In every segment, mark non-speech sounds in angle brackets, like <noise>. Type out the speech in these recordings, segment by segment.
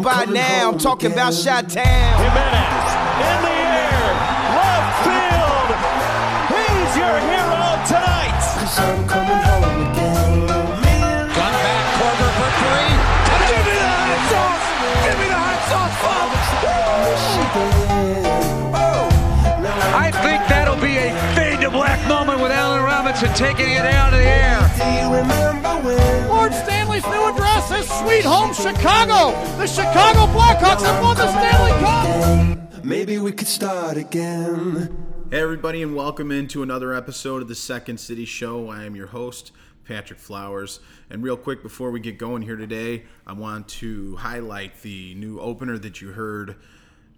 know by now. I'm talking about Shot Town. Jimenez in the air, left field. He's your hero tonight. With Allen Robinson taking it out of the air. Do you remember when? Lord Stanley's new address is Sweet Home Chicago. The Chicago Blackhawks have won the Stanley Cup. Maybe we could start again. Hey, everybody, and welcome into another episode of the Second City Show. I am your host, Patrick Flowers. And real quick, before we get going here today, I want to highlight the new opener that you heard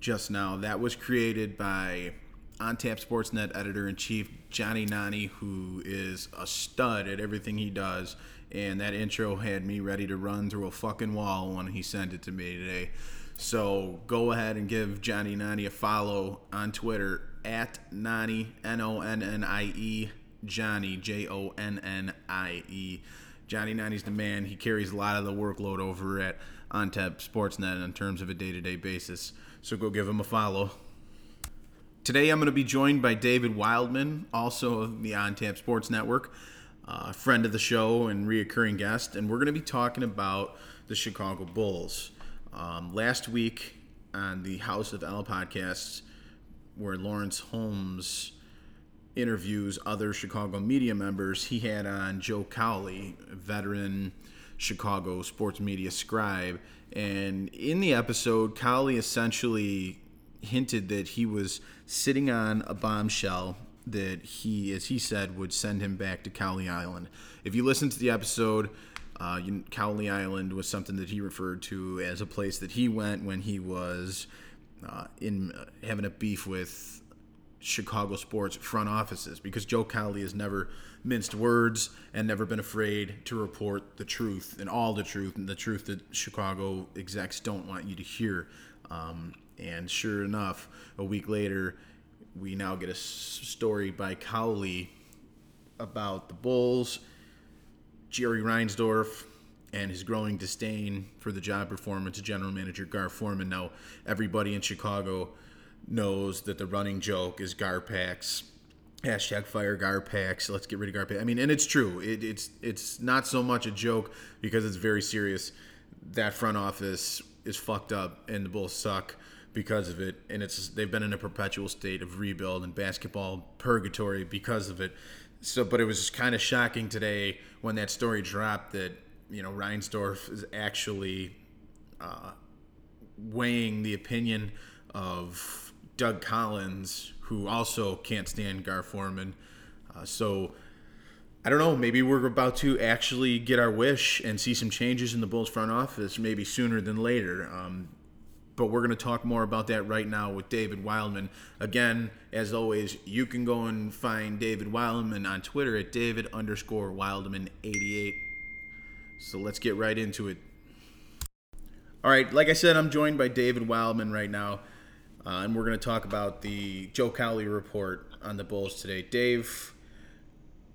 just now. That was created by On Tap Sportsnet editor in chief Johnny Nani, who is a stud at everything he does. And that intro had me ready to run through a fucking wall when he sent it to me today. So go ahead and give Johnny Nani a follow on Twitter at Nani N O N N I E Johnny J O N N I E. Johnny Nani's the man. He carries a lot of the workload over at On OnTap Sportsnet in terms of a day-to-day basis. So go give him a follow. Today I'm going to be joined by David Wildman, also of the OnTap Sports Network, a friend of the show and reoccurring guest, and we're going to be talking about the Chicago Bulls. Um, last week on the House of L podcast, where Laurence Holmes interviews other Chicago media members, he had on Joe Cowley, veteran Chicago sports media scribe. And in the episode, Cowley essentially hinted that he was sitting on a bombshell that he, as he said, would send him back to Cowley Island. If you listen to the episode, uh, Cowley Island was something that he referred to as a place that he went when he was uh, in uh, having a beef with Chicago sports front offices because Joe Cowley has never minced words and never been afraid to report the truth and all the truth and the truth that Chicago execs don't want you to hear. Um, and sure enough, a week later, we now get a story by Cowley about the Bulls, Jerry Reinsdorf, and his growing disdain for the job performance of general manager Gar Forman. Now, everybody in Chicago knows that the running joke is Garpax. Hashtag fire Garpax. Let's get rid of Garpax. I mean, and it's true. It, it's it's not so much a joke because it's very serious. That front office is fucked up, and the Bulls suck because of it. And it's they've been in a perpetual state of rebuild and basketball purgatory because of it. So, but it was kind of shocking today when that story dropped that you know Reinsdorf is actually uh, weighing the opinion of Doug Collins, who also can't stand Gar Forman. Uh, so I don't know. Maybe we're about to actually get our wish and see some changes in the Bulls front office, maybe sooner than later. Um, but we're going to talk more about that right now with David Wildman. Again, as always, you can go and find David Wildman on Twitter at David underscore Wildman88. So let's get right into it. All right, like I said, I'm joined by David Wildman right now, uh, and we're going to talk about the Joe Cowley report on the Bulls today. Dave,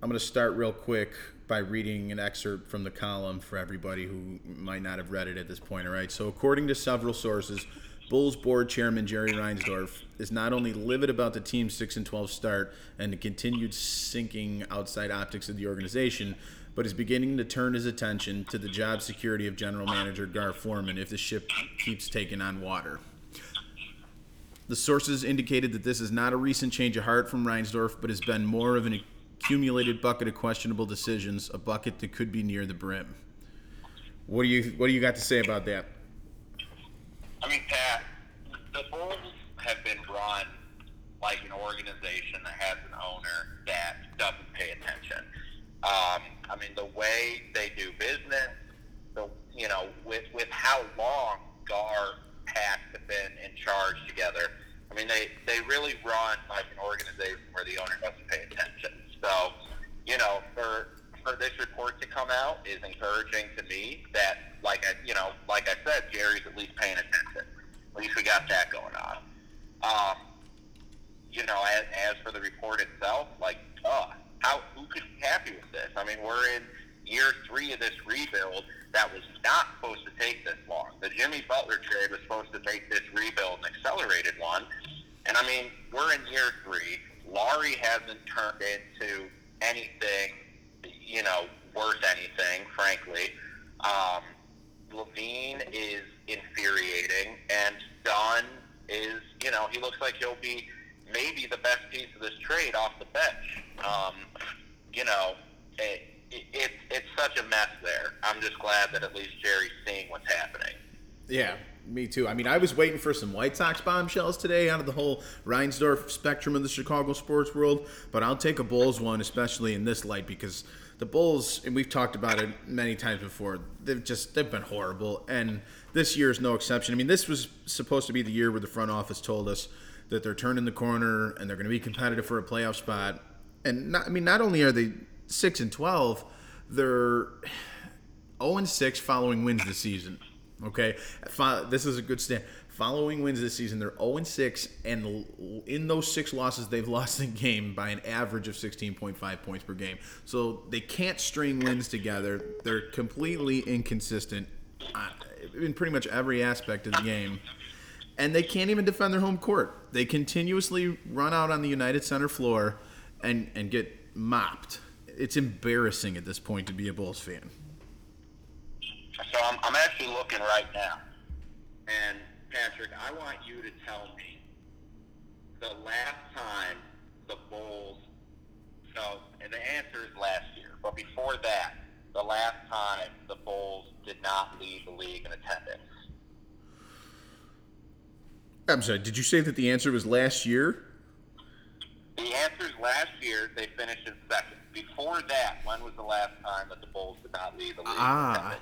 I'm going to start real quick by reading an excerpt from the column for everybody who might not have read it at this point. All right. So, according to several sources, Bulls board chairman Jerry Reinsdorf is not only livid about the team's 6 and 12 start and the continued sinking outside optics of the organization, but is beginning to turn his attention to the job security of general manager Gar Forman if the ship keeps taking on water. The sources indicated that this is not a recent change of heart from Reinsdorf, but has been more of an accumulated bucket of questionable decisions, a bucket that could be near the brim. What do you What do you got to say about that? I mean, Pat, the Bulls have been run like an organization that has an owner that doesn't pay attention. Um, I mean, the way they do business, the you know, with with how long Gar Pax have been in charge together. I mean, they they really run like an organization where the owner doesn't pay attention. So, you know, for for this report to come out is encouraging to me that, like I, you know, like I said, Jerry's at least paying attention. At least we got that going on. Um, you know, as, as for the report itself, like, uh, how who could be happy with this? I mean, we're in, year three of this rebuild that was not supposed to take this long. The Jimmy Butler trade was supposed to make this rebuild an accelerated one. And I mean, we're in year three. Lauri hasn't turned into anything, you know, worth anything, frankly. Um, LaVine is infuriating, and Dunn is, you know, he looks like he'll be maybe the best piece of this trade off the bench. Um, you know, it, it, it, it's such a mess there. I'm just glad that at least Jerry's seeing what's happening. Yeah, me too. I mean, I was waiting for some White Sox bombshells today out of the whole Reinsdorf spectrum of the Chicago sports world, but I'll take a Bulls one, especially in this light, because the Bulls, and we've talked about it many times before, they've just they've been horrible, and this year is no exception. I mean, this was supposed to be the year where the front office told us that they're turning the corner and they're going to be competitive for a playoff spot, and not, I mean, not only are they six and twelve, they're zero and six following wins this season. Okay, this is a good stand. Following wins this season, they're 0 6, and in those six losses, they've <laughs> lost the game by an average of 16.5 points per game. So they can't string wins together. They're completely inconsistent uh, in pretty much every aspect of the game. And they can't even defend their home court. They continuously run out on the United Center floor and, and get mopped. It's embarrassing at this point to be a Bulls fan. So I'm, I'm actually looking right now. And Patrick, I want you to tell me the last time the Bulls. So and the answer is last year, but before that, the last time the Bulls did not lead the league in attendance. I'm sorry, did you say that the answer was last year? The answer is last year. They finished in second. Before that, when was the last time that the Bulls did not lead the league Ah.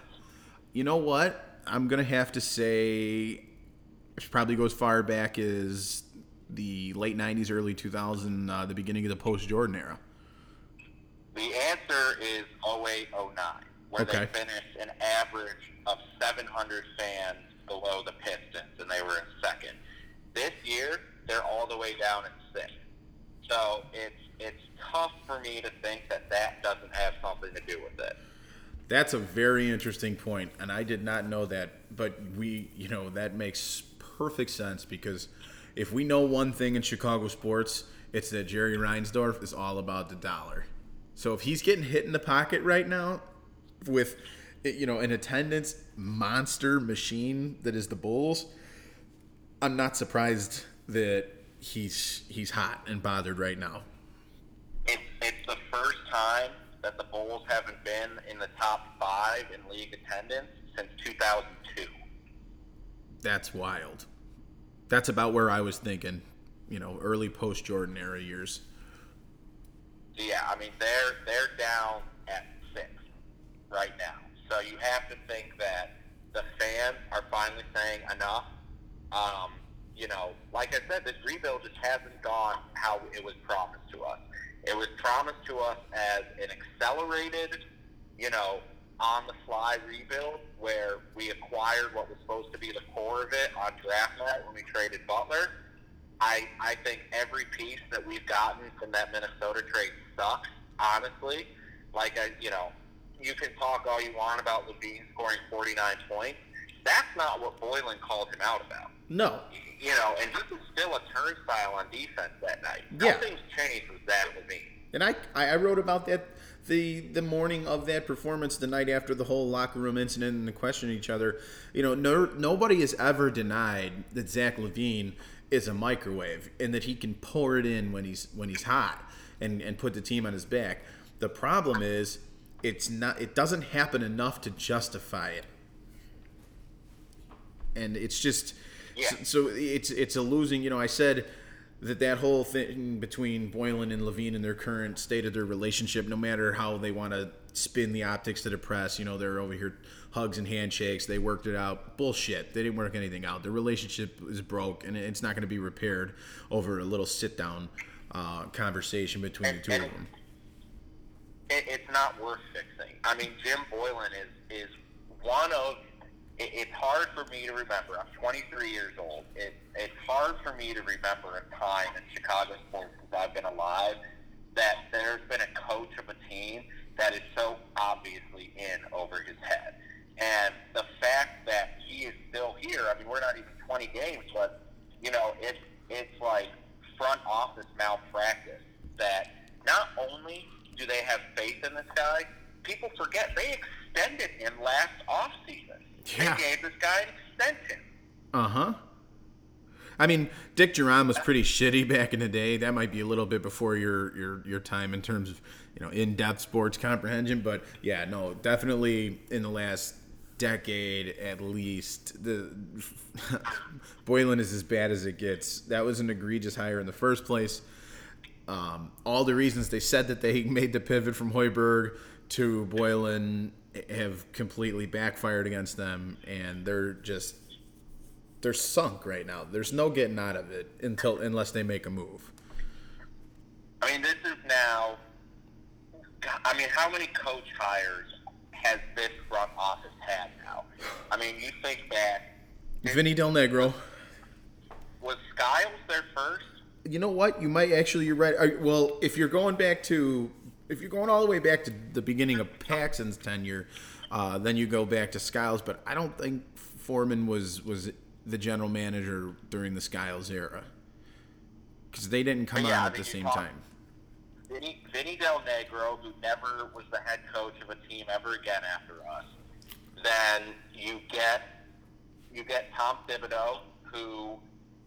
You know what? I'm gonna have to say it probably goes far back as the late '90s, early 2000, uh, the beginning of the post-Jordan era. The answer is 0809, where Okay. they finished an average of 700 fans below the Pistons, and they were in second. This year, they're all the way down in sixth. So it's it's tough for me to think that that doesn't have something to do with it. That's a very interesting point, and I did not know that. But we, you know, that makes perfect sense because if we know one thing in Chicago sports, it's that Jerry Reinsdorf is all about the dollar. So if he's getting hit in the pocket right now with, you know, an attendance monster machine that is the Bulls, I'm not surprised that he's he's hot and bothered right now. It's it's the first time that the Bulls haven't been in the top five in league attendance since 2002. That's wild. That's about where I was thinking, you know, early post Jordan era years. Yeah, I mean they're they're down at six right now. So you have to think that the fans are finally saying enough. Um, you know, like I said, this rebuild just hasn't gone how it was promised to us. It was promised to us as an accelerated, you know, on the fly rebuild where we acquired what was supposed to be the core of it on draft night when we traded Butler. I I think every piece that we've gotten from that Minnesota trade sucks. Honestly, like I, you know, you can talk all you want about LaVine scoring 49 points. That's not what Boylen called him out about. No. You know, and he was still a turnstile on defense that night. Yeah. Nothing's changed with that LaVine. And I, I I wrote about that the the morning of that performance, the night after the whole locker room incident and the questioning each other. You know, no, nobody has ever denied that Zach LaVine is a microwave and that he can pour it in when he's when he's hot and, and put the team on his back. The problem is it's not it doesn't happen enough to justify it. And it's just Yeah. so, so it's it's a losing, you know, I said that that whole thing between Boylen and LaVine and their current state of their relationship, no matter how they want to spin the optics to the press, you know, they're over here hugs and handshakes. They worked it out. Bullshit. They didn't work anything out. Their relationship is broke, and it's not going to be repaired over a little sit down uh, conversation between the two of them. it, it's not worth fixing. I mean, Jim Boylen is is one of. It, it's hard for me to remember. I'm 23 years old. It, it's hard for me to remember a time in Chicago sports since I've been alive that there's been a coach of a team that is so obviously in over his head. And the fact that he is still here, I mean, we're not even 20 games, but, you know, it's, it's like front office malpractice that not only do they have faith in this guy, people forget they extended him last offseason. Yeah. They gave this guy an extension. Uh huh. I mean, Dick Duran was pretty shitty back in the day. That might be a little bit before your your your time in terms of you know in depth sports comprehension. But yeah, no, definitely in the last decade at least, the <laughs> Boylen is as bad as it gets. That was an egregious hire in the first place. Um, all the reasons they said that they <laughs> made the pivot from Hoiberg to Boylen have completely backfired against them, and they're just they're sunk right now. There's no getting out of it until unless they make a move. I mean, this is now. I mean, how many coach hires has this front office had now? I mean, you think that Vinny Del Negro. Was Skiles their first? You know what? You might actually. You're right. Well, if you're going back to, if you're going all the way back to the beginning of Paxson's tenure, uh, then you go back to Skiles. But I don't think Forman was was the general manager during the Skiles era because they didn't come yeah, on at the same talk- time. Vinny, Vinny Del Negro, who never was the head coach of a team ever again after us. Then you get you get Tom Thibodeau, who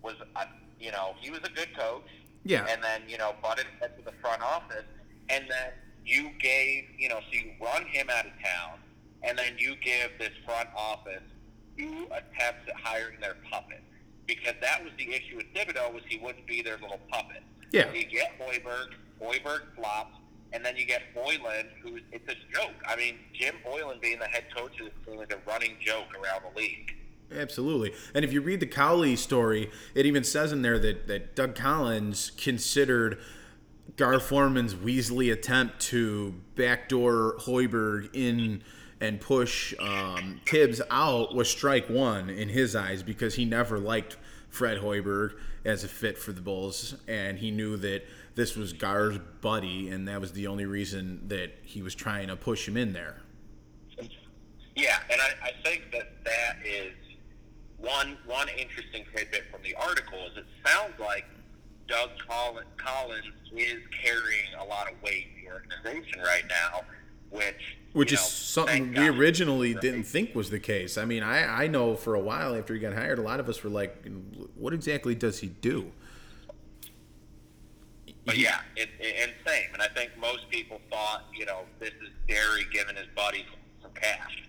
was a, you know he was a good coach. Yeah. And then you know butted heads with the front office, and then you gave you know so you run him out of town, and then you give this front office mm-hmm. two attempts at hiring their puppet. Because that was the issue with Thibodeau was he wouldn't be their little puppet. Yeah. You get Hoiberg, Hoiberg flops, and then you get Boylen, who's it's a joke. I mean, Jim Boylen being the head coach of this team is a running joke around the league. Absolutely. And if you read the Cowley story, it even says in there that, that Doug Collins considered Gar Forman's Weasley attempt to backdoor Hoiberg in and push um, Thibs out was strike one in his eyes because he never liked Fred Hoiberg as a fit for the Bulls, and he knew that this was Gar's buddy, and that was the only reason that he was trying to push him in there. Yeah, and I, I think that that is one one interesting tidbit from the article is it sounds like Doug Collins, Collins is carrying a lot of weight in the organization right now, which Which you is know, something we originally didn't think was the case. I mean, I, I know for a while after he got hired, a lot of us were like, what exactly does he do? But yeah, it, it, and same. And I think most people thought, you know, this is Derry giving his buddy some cash.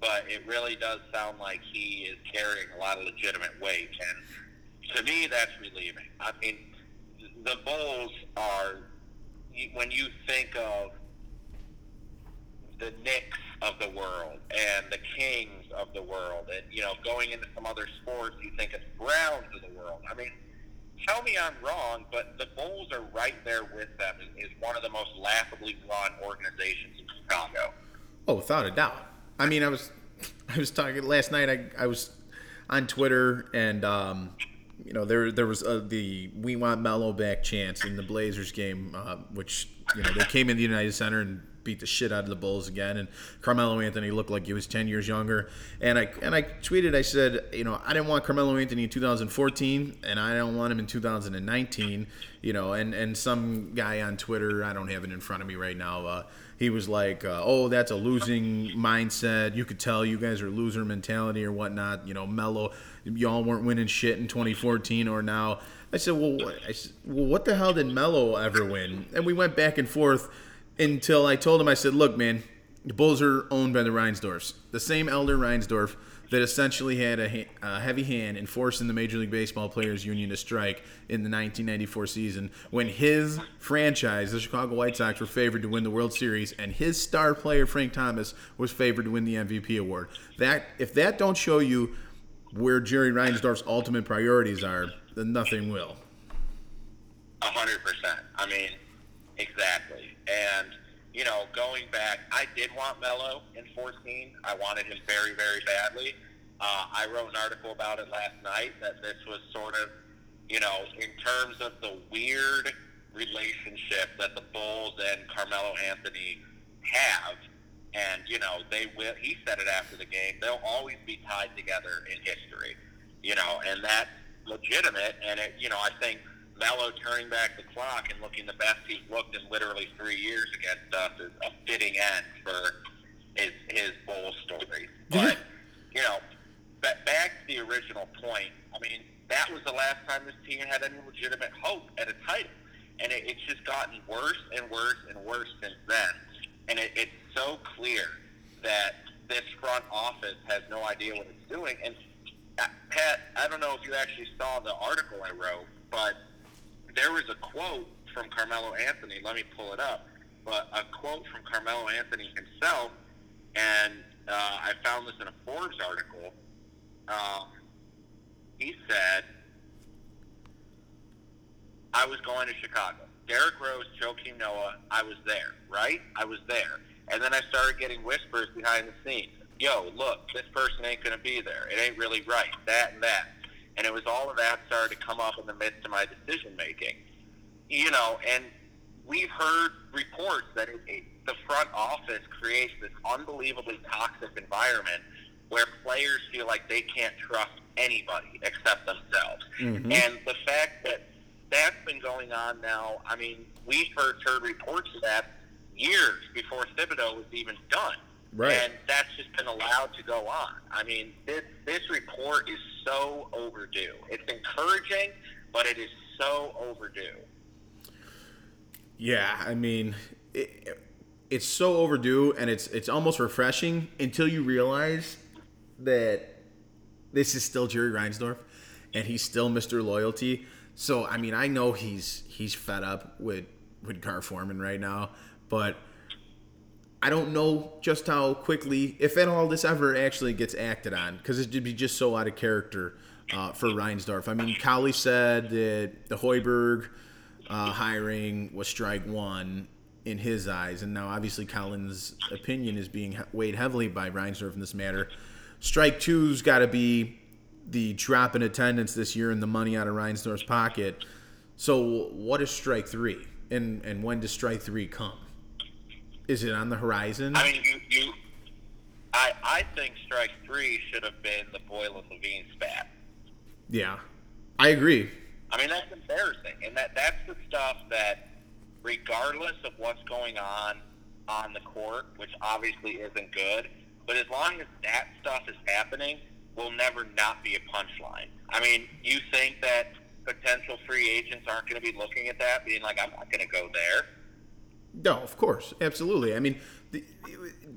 But it really does sound like he is carrying a lot of legitimate weight. And to me, that's relieving. I mean, the Bulls are, when you think of the Knicks of the world and the Kings of the world, and, you know, going into some other sports, you think it's Browns of the world. I mean, tell me I'm wrong, but the Bulls are right there with them. Is one of the most laughably run organizations in Chicago. Oh, without a doubt. I mean, I was <laughs> I was talking last night. I, I was on Twitter and um, you know there there was uh, the we want Melo back chance in the Blazers game, uh, which you know they came in the United Center and beat the shit out of the Bulls again. And Carmelo Anthony looked like he was ten years younger. And I and I tweeted, I said, you know, I didn't want Carmelo Anthony in 2014, and I don't want him in 2019. You know, and and some guy on Twitter, I don't have it in front of me right now. Uh, he was like, uh, "Oh, that's a losing mindset. You could tell you guys are loser mentality or whatnot. You know, Melo, y'all weren't winning shit in 2014 or now." I said, "Well, what, I said, well, what the hell did Melo ever win?" And we went back and forth until I told him, I said, "Look, man, the Bulls are owned by the Reinsdorfs, the same elder Reinsdorf that essentially had a, a heavy hand in forcing the Major League Baseball Players Union to strike in the 1994 season when his franchise, the Chicago White Sox, were favored to win the World Series, and his star player Frank Thomas was favored to win the MVP award. That if that don't show you where Jerry Reinsdorf's ultimate priorities are, then nothing will." A hundred percent. I mean, exactly. And you know, going back, I did want Melo in 14. I wanted him very, very badly. Uh, I wrote an article about it last night that this was sort of, you know, in terms of the weird relationship that the Bulls and Carmelo Anthony have, and you know they will. He said it after the game. They'll always be tied together in history. You know, and that's legitimate. And it, you know, I think Melo turning back the clock and looking the best he's looked in literally three years against us is a fitting end for his his bowl story. But you know, ba- back to the original point. I mean, that was the last time this team had any legitimate hope at a title, and it, it's just gotten worse and worse and worse since then. And it, it's so clear that this front office has no idea what it's doing. And uh, Pat, I don't know if you actually saw the article I wrote, but there was a quote from Carmelo Anthony. Let me pull it up. But a quote from Carmelo Anthony himself, and uh, I found this in a Forbes article. Um, he said, I was going to Chicago. Derrick Rose, Joakim Noah, I was there, right? I was there. And then I started getting whispers behind the scenes. Yo, look, this person ain't to be there. It ain't really right. That and that. And it was all of that started to come up in the midst of my decision making. You know, and we've heard reports that it, it, the front office creates this unbelievably toxic environment where players feel like they can't trust anybody except themselves. Mm-hmm. And the fact that that's been going on now, I mean, we first heard reports of that years before Thibodeau was even done. Right. And that's just been allowed to go on. I mean, this, this report is so overdue. It's encouraging, but it is so overdue. Yeah, I mean, it, it's so overdue, and it's it's almost refreshing until you realize that this is still Jerry Reinsdorf, and he's still Mr. Loyalty. So I mean, I know he's he's fed up with with Gar Forman right now, but I don't know just how quickly, if at all, this ever actually gets acted on, because it'd be just so out of character uh, for Reinsdorf. I mean, Cowley said that the Hoiberg uh, hiring was strike one in his eyes, and now obviously Collins' opinion is being weighed heavily by Reinsdorf in this matter. Strike two's got to be the drop in attendance this year and the money out of Reinsdorf's pocket. So, what is strike three, and and when does strike three come? Is it on the horizon? I mean, you, you I, I think strike three should have been the Boylen LaVine spat. yeah, I agree. I mean, that's embarrassing, and that that's the stuff that, regardless of what's going on on the court, which obviously isn't good, but as long as that stuff is happening, will never not be a punchline. I mean, you think that potential free agents aren't going to be looking at that, being like, I'm not going to go there. No, of course, absolutely. I mean, the,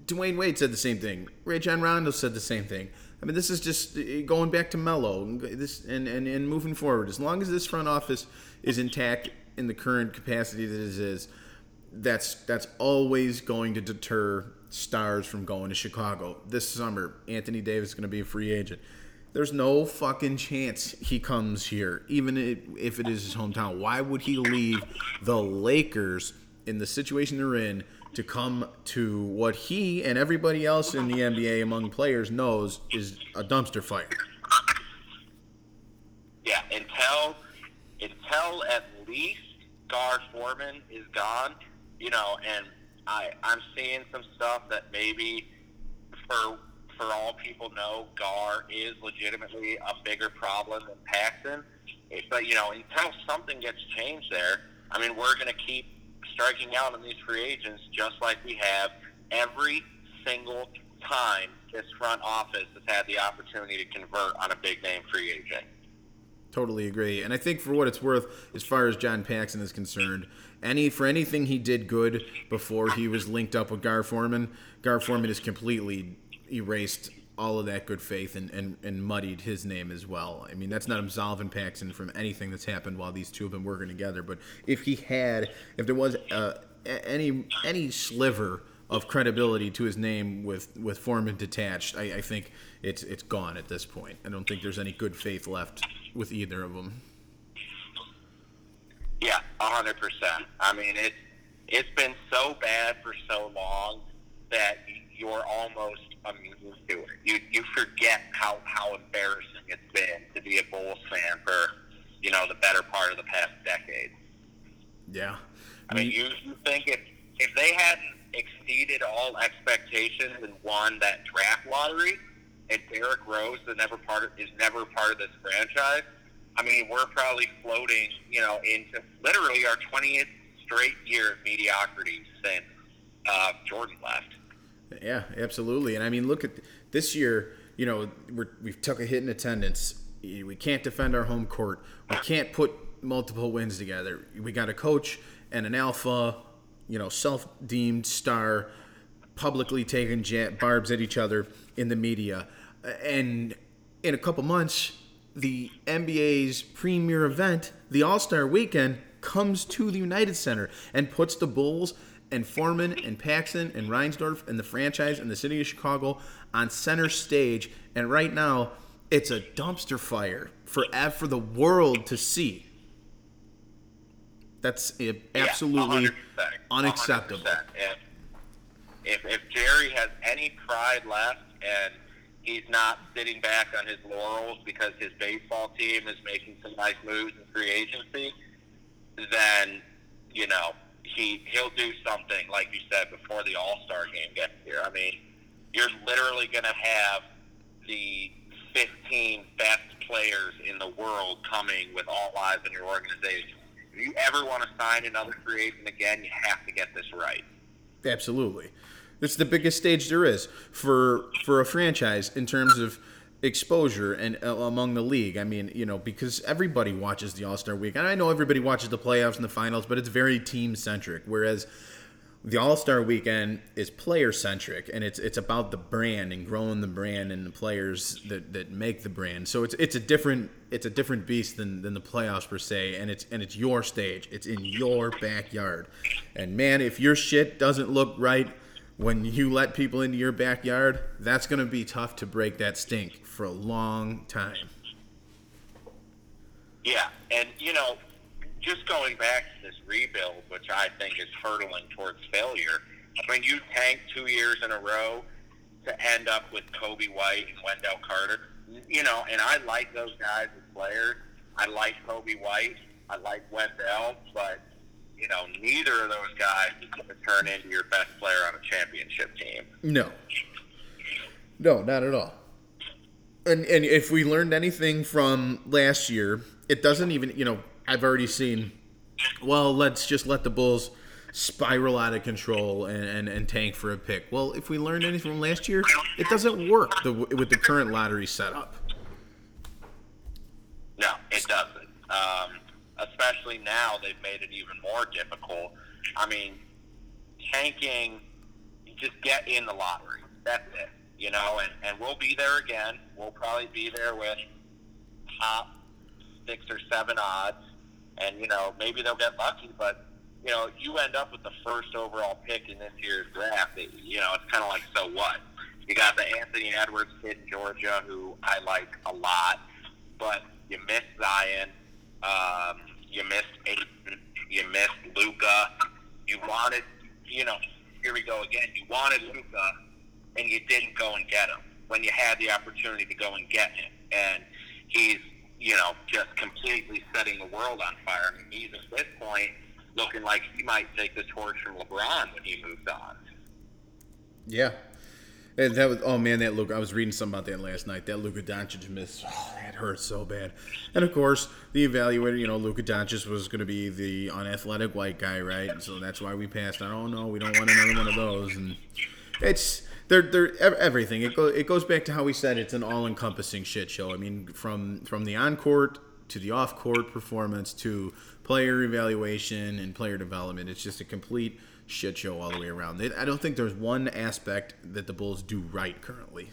Dwyane Wade said the same thing. Rajon Rondo said the same thing. I mean, this is just uh, going back to Melo. This and, and and moving forward. As long as this front office is intact in the current capacity that it is, that's that's always going to deter stars from going to Chicago this summer. Anthony Davis is going to be a free agent. There's no fucking chance he comes here, even if if it is his hometown. Why would he leave the Lakers in the situation they're in to come to what he and everybody else in the NBA among players knows is a dumpster fire? Yeah, until until at least Gar Forman is gone, you know, and I I'm seeing some stuff that maybe for for all people know, Gar is legitimately a bigger problem than Paxson. But you know, until something gets changed there, I mean, we're going to keep striking out on these free agents just like we have every single time this front office has had the opportunity to convert on a big name free agent. Totally agree. And I think for what it's worth, as far as John Paxson is concerned, any for anything he did good before he was linked up with Gar Forman, Gar Forman is completely erased all of that good faith and, and, and muddied his name as well. I mean, that's not absolving Paxson from anything that's happened while these two have been working together. But if he had, if there was uh, any any sliver of credibility to his name with, with Forman detached, I, I think it's it's gone at this point. I don't think there's any good faith left with either of them. Yeah, hundred percent. I mean, it's it's been so bad for so long that you're almost immune to it. You you forget how how embarrassing it's been to be a Bulls fan for you know the better part of the past decade. Yeah. I mean, you, you think if if they hadn't exceeded all expectations and won that draft lottery, and Derrick Rose is never part of, is never part of this franchise. I mean, we're probably floating, you know, into literally our 20th straight year of mediocrity since uh, Jordan left. Yeah, absolutely. And I mean, look at this year. You know, we're, we've took a hit in attendance. We can't defend our home court. We can't put multiple wins together. We got a coach and an alpha, you know, self-deemed star, publicly taking barbs at each other in the media, and in a couple months, the NBA's premier event, the All Star Weekend, comes to the United Center and puts the Bulls and Forman and Paxson and Reinsdorf and the franchise and the city of Chicago on center stage. And right now, it's a dumpster fire for for the world to see. That's uh, absolutely Yeah, 100%, unacceptable. 100%. If, if if Jerry has any pride left and he's not sitting back on his laurels because his baseball team is making some nice moves in free agency, then you know he he'll do something like you said before the All Star game gets here. I mean, you're literally going to have the 15 best players in the world coming with all eyes on your organization. If you ever want to sign another free agent again, you have to get this right. Absolutely. It's the biggest stage there is for for a franchise in terms of exposure and uh, among the league. I mean, you know, because everybody watches the All Star Week, and I know everybody watches the playoffs and the finals, but it's very team centric. Whereas the All Star Weekend is player centric, and it's it's about the brand and growing the brand and the players that, that make the brand. So it's it's a different it's a different beast than, than the playoffs per se, and it's and it's your stage. It's in your backyard, and man, if your shit doesn't look right when you let people into your backyard, that's gonna be tough to break that stink for a long time. Yeah, and you know, just going back to this rebuild, which I think is hurtling towards failure. I mean, you tanked two years in a row to end up with Coby White and Wendell Carter. You know, and I like those guys as players. I like Coby White. I like Wendell, but you know, neither of those guys is going to turn into your best player on a championship team. No. No, not at all. And and if we learned anything from last year, it doesn't even you know I've already seen. Well, let's just let the Bulls spiral out of control and, and, and tank for a pick. Well, if we learned anything from last year, it doesn't work the, with the current lottery setup. No, it doesn't. Um, especially now, they've made it even more difficult. I mean, tanking, just get in the lottery. That's it. You know, and, and we'll be there again. We'll probably be there with top six or seven odds. And, you know, maybe they'll get lucky, but, you know, you end up with the first overall pick in this year's draft. It, you know, it's kind of like, so what? You got the Anthony Edwards kid in Georgia, who I like a lot, but you missed Zion. Um, you missed Ayton. You missed Luka. You wanted, you know, here we go again. You wanted Luka, and you didn't go and get him when you had the opportunity to go and get him. And he's, you know, just completely setting the world on fire. I mean, he's at this point looking like he might take the torch from LeBron when he moves on. Yeah. And that was oh man, that Luka. I was reading something about that last night. That Luka Doncic miss, oh, that hurt so bad. And of course, the evaluator, you know, Luka Doncic was going to be the unathletic white guy, right? And so that's why we passed I don't know. we don't want another one of those. And it's they're they're everything. It goes it goes back to how we said it's an all-encompassing shit show. I mean, from from the on-court to the off-court performance to player evaluation and player development, it's just a complete shit show all the way around. They, I don't think there's one aspect that the Bulls do right currently,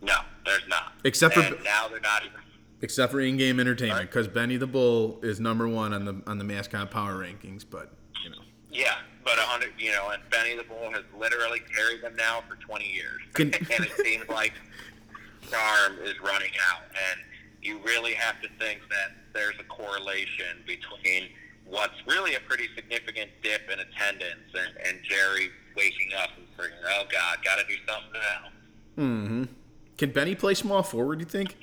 No, there's not. Except for- and now they're not even. except for in-game entertainment, because Benny the Bull is number one on the on the mascot power rankings. But you know, Yeah, but a hundred, you know, and Benny the Bull has literally carried them now for 20 years, Can- <laughs> and it seems like charm is running out, and you really have to think that there's a correlation between what's really a pretty significant dip in attendance and, and Jerry waking up and saying, "Oh God, got to do something now." Hmm. can Benny play small forward? You think?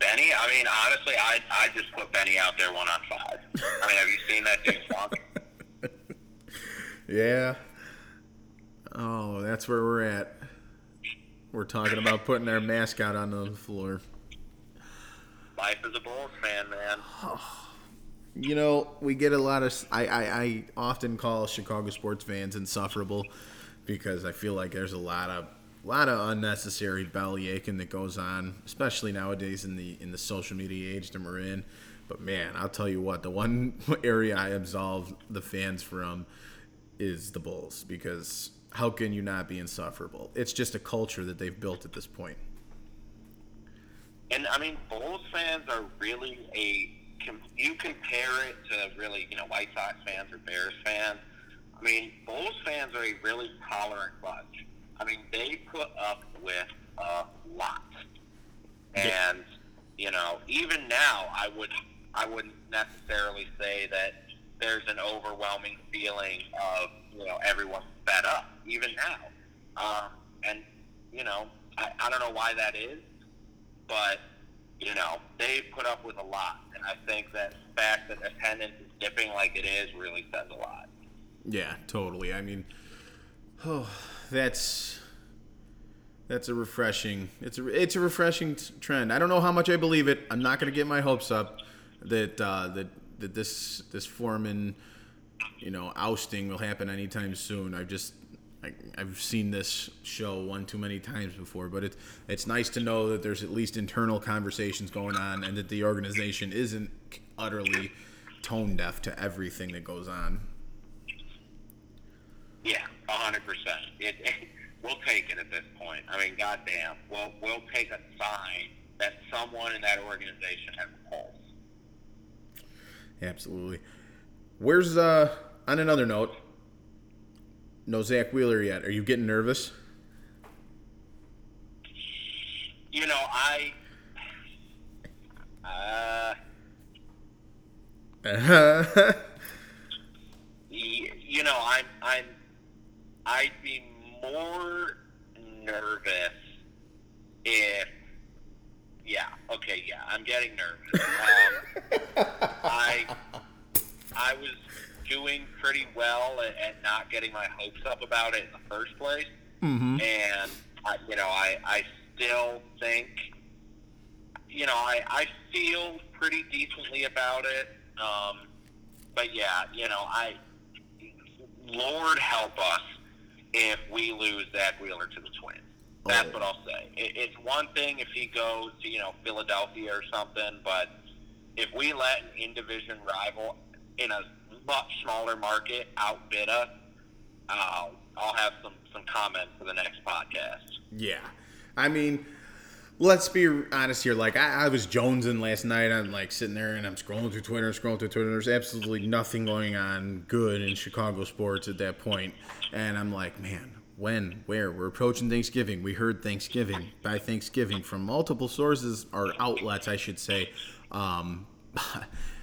Benny, I mean, honestly, I I just put Benny out there one on five. I mean, have you seen that dude flunk? <laughs> Yeah. Oh, that's where we're at. We're talking about putting our mascot on the floor. Life as a Bulls fan, man. <sighs> You know, we get a lot of. I, I, I often call Chicago sports fans insufferable because I feel like there's a lot of lot of unnecessary belly aching that goes on, especially nowadays in the in the social media age that we're in. But man, I'll tell you what, the one <laughs> area I absolve the fans from is the Bulls because how can you not be insufferable? It's just a culture that they've built at this point. And I mean, Bulls fans are really a. com- You compare it to really, you know, White Sox fans or Bears fans. I mean, Bulls fans are a really tolerant bunch. I mean, they put up with a lot, and you know, even now, I would, I wouldn't necessarily say that there's an overwhelming feeling of, you know, everyone's fed up. Even now, um, and you know, I, I don't know why that is but you know they've put up with a lot, and I think that the fact that attendance is dipping like it is really says a lot. Yeah, totally. I mean, oh, that's that's a refreshing. It's a it's a refreshing trend. I don't know how much I believe it. I'm not going to get my hopes up that uh, that that this this Forman, you know, ousting will happen anytime soon. I've just I, I've seen this show one too many times before, but it's it's nice to know that there's at least internal conversations going on, and that the organization isn't utterly tone deaf to everything that goes on. Yeah, a hundred percent. It we'll take it at this point. I mean, goddamn, we'll we'll take a sign that someone in that organization has a pulse. Absolutely. Where's uh on another note? No Zack Wheeler yet. Are you getting nervous? You know, I. Uh, <laughs> y- you know, I'm I'm I'd be more nervous if yeah, okay, yeah, I'm getting nervous. Um, I I was doing pretty well at, at not getting my hopes up about it in the first place, and I, you know, I I still think you know, I, I feel pretty decently about it. Um, but yeah, you know, I Lord help us if we lose Zack Wheeler to the Twins. That's what I'll say. It, it's one thing if he goes to you know Philadelphia or something, but if we let an in division rival in a much smaller market outbid us, uh, I'll have some some comments for the next podcast. Yeah. I mean, let's be honest here. Like, I, I was jonesing last night. I'm like sitting there and I'm scrolling through Twitter, scrolling through Twitter. There's absolutely nothing going on good in Chicago sports at that point. And I'm like, man, when, where? We're approaching Thanksgiving. We heard Thanksgiving by Thanksgiving from multiple sources or outlets, I should say. Um, <laughs>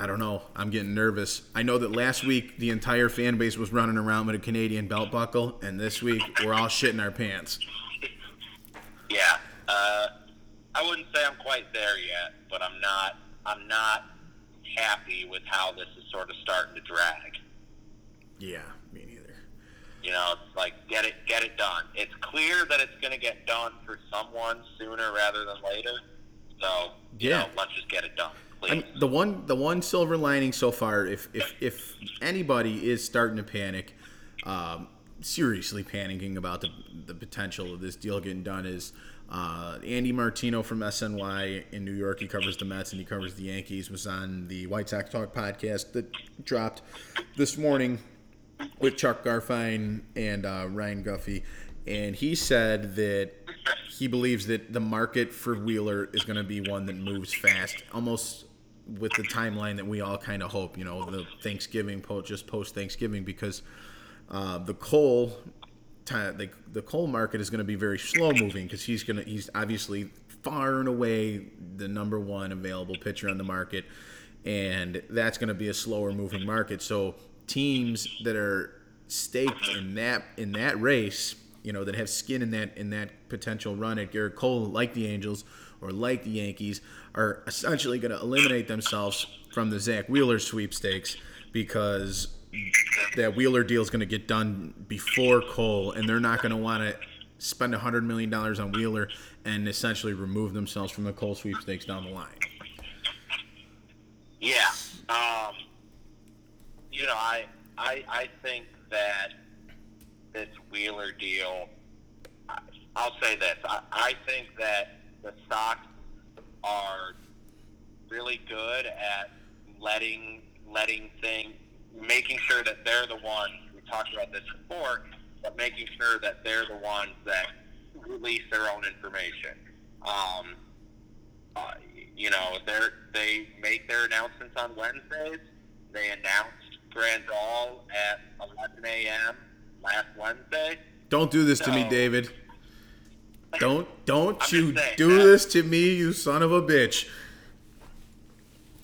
I don't know. I'm getting nervous. I know that last week the entire fan base was running around with a Canadian belt buckle, and this week we're all shitting our pants. Yeah, uh, I wouldn't say I'm quite there yet, but I'm not. I'm not happy with how this is sort of starting to drag. Yeah, me neither. You know, it's like get it, get it done. It's clear that it's going to get done for someone sooner rather than later. So, you Yeah. know, let's just get it done. I the one the one silver lining so far, if if if anybody is starting to panic, um, seriously panicking about the the potential of this deal getting done, is uh, Andy Martino from SNY in New York. He covers the Mets and he covers the Yankees. Was on the White Sox Talk podcast that dropped this morning with Chuck Garfien and uh, Ryan Guffey, and he said that he believes that the market for Wheeler is going to be one that moves fast, almost with the timeline that we all kind of hope. You know, the Thanksgiving post, just post Thanksgiving, because uh, the Cole, the the Cole market is going to be very slow moving because he's going to he's obviously far and away the number one available pitcher on the market, and that's going to be a slower moving market. So teams that are staked in that in that race, you know, that have skin in that in that potential run at Gerrit Cole, like the Angels or like the Yankees, are essentially going to eliminate themselves from the Zack Wheeler sweepstakes because that Wheeler deal is going to get done before Cole, and they're not going to want to spend hundred million dollars on Wheeler and essentially remove themselves from the Cole sweepstakes down the line. Yeah. Um, you know, I, I I think that this Wheeler deal. I'll say this. I, I think that the Sox are really good at letting letting things, making sure that they're the ones. We talked about this before, but making sure that they're the ones that release their own information. Um, uh, you know, they're, they make their announcements on Wednesdays. They announced Grandal at 11 a.m. last Wednesday. Don't do this to me, David. Don't don't you do man. this to me, you son of a bitch.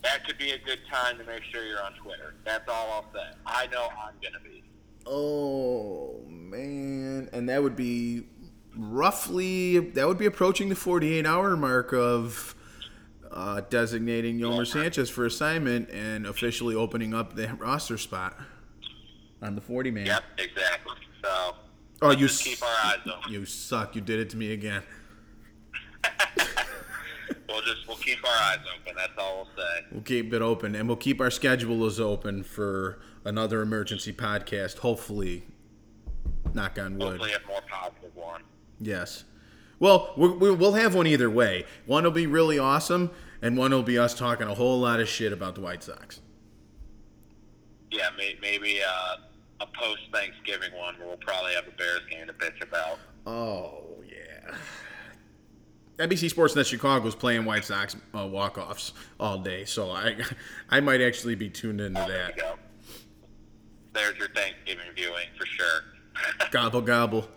That could be a good time to make sure you're on Twitter. That's all I'll say. I know I'm going to be. Oh man, and that would be roughly that would be approaching the 48 hour mark of uh, designating Yolmer Sanchez for assignment and officially opening up the roster spot on the 40 man. Yep, exactly. So Oh, let's you just keep our eyes open. You suck. You did it to me again. <laughs> We'll just we'll keep our eyes open. That's all we'll say. We'll keep it open, and we'll keep our schedules open for another emergency podcast. Hopefully, knock on wood. Hopefully, a more positive one. Yes. Well, we- we- we'll have one either way. One will be really awesome, and one will be us talking a whole lot of shit about the White Sox. Yeah, maybe uh, a post Thanksgiving one where we'll probably have a Bears game to bitch about. Oh yeah. NBC Sports Sportsnet Chicago is playing White Sox uh, walk-offs all day, so I, I might actually be tuned into There that. you go. There's your Thanksgiving viewing for sure. <laughs> Gobble gobble.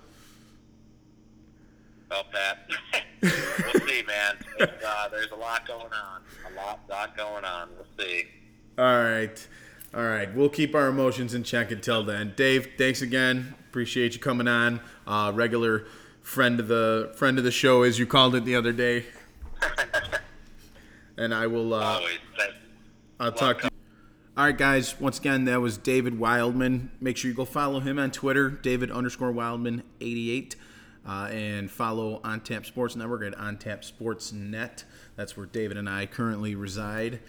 Well, that. <laughs> we'll see, man. Uh, there's a lot going on. A lot, lot going on. We'll see. All right. All right. We'll keep our emotions in check until then. Dave, thanks again. Appreciate you coming on. Uh, regular friend of the friend of the show, as you called it the other day. <laughs> and I will. Uh. I'll talk to you. All right, guys. Once again, that was David Wildman. Make sure you go follow him on Twitter, David underscore Wildman eighty eight, uh, and follow On Tap Sports Network at On Tap Sports Net. That's where David and I currently reside.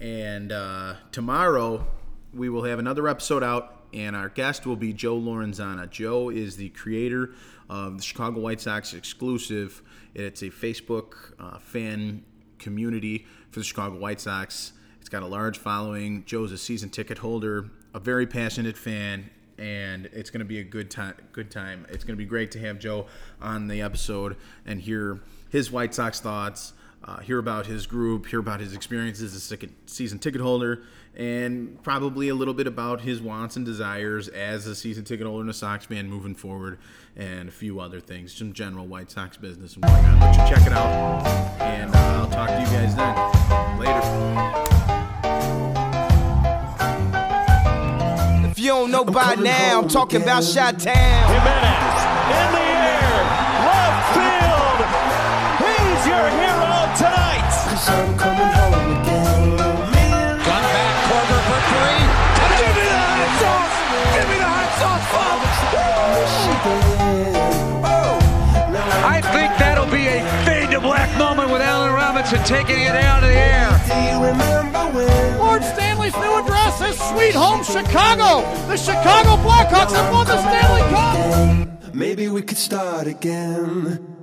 And uh, tomorrow we will have another episode out, and our guest will be Joe Lorenzana. Joe is the creator of the Chicago White Sox exclusive. It's a Facebook uh, fan community for the Chicago White Sox. It's got a large following. Joe's a season ticket holder, a very passionate fan, and it's going to be a good time. Good time. It's going to be great to have Joe on the episode and hear his White Sox thoughts, uh, hear about his group, hear about his experiences as a ticket, season ticket holder, and probably a little bit about his wants and desires as a season ticket holder and a Sox fan moving forward, and a few other things, some general White Sox business and whatnot. But you check it out, and uh, I'll talk to you guys then. Later. If you don't know by now, I'm talking about Shot Town. Jimenez in the air, left field. He's your hero tonight. Cause I'm coming home again. Gun back, Korver for three. Give me the hot sauce. Give me the hot sauce, I think that'll be a fade to black moment with Allen Robinson taking it out of the air. Do you remember when? Lord Stanley's new address is Sweet Home Chicago. The Chicago Blackhawks have won the Stanley Cup. Maybe we could start again.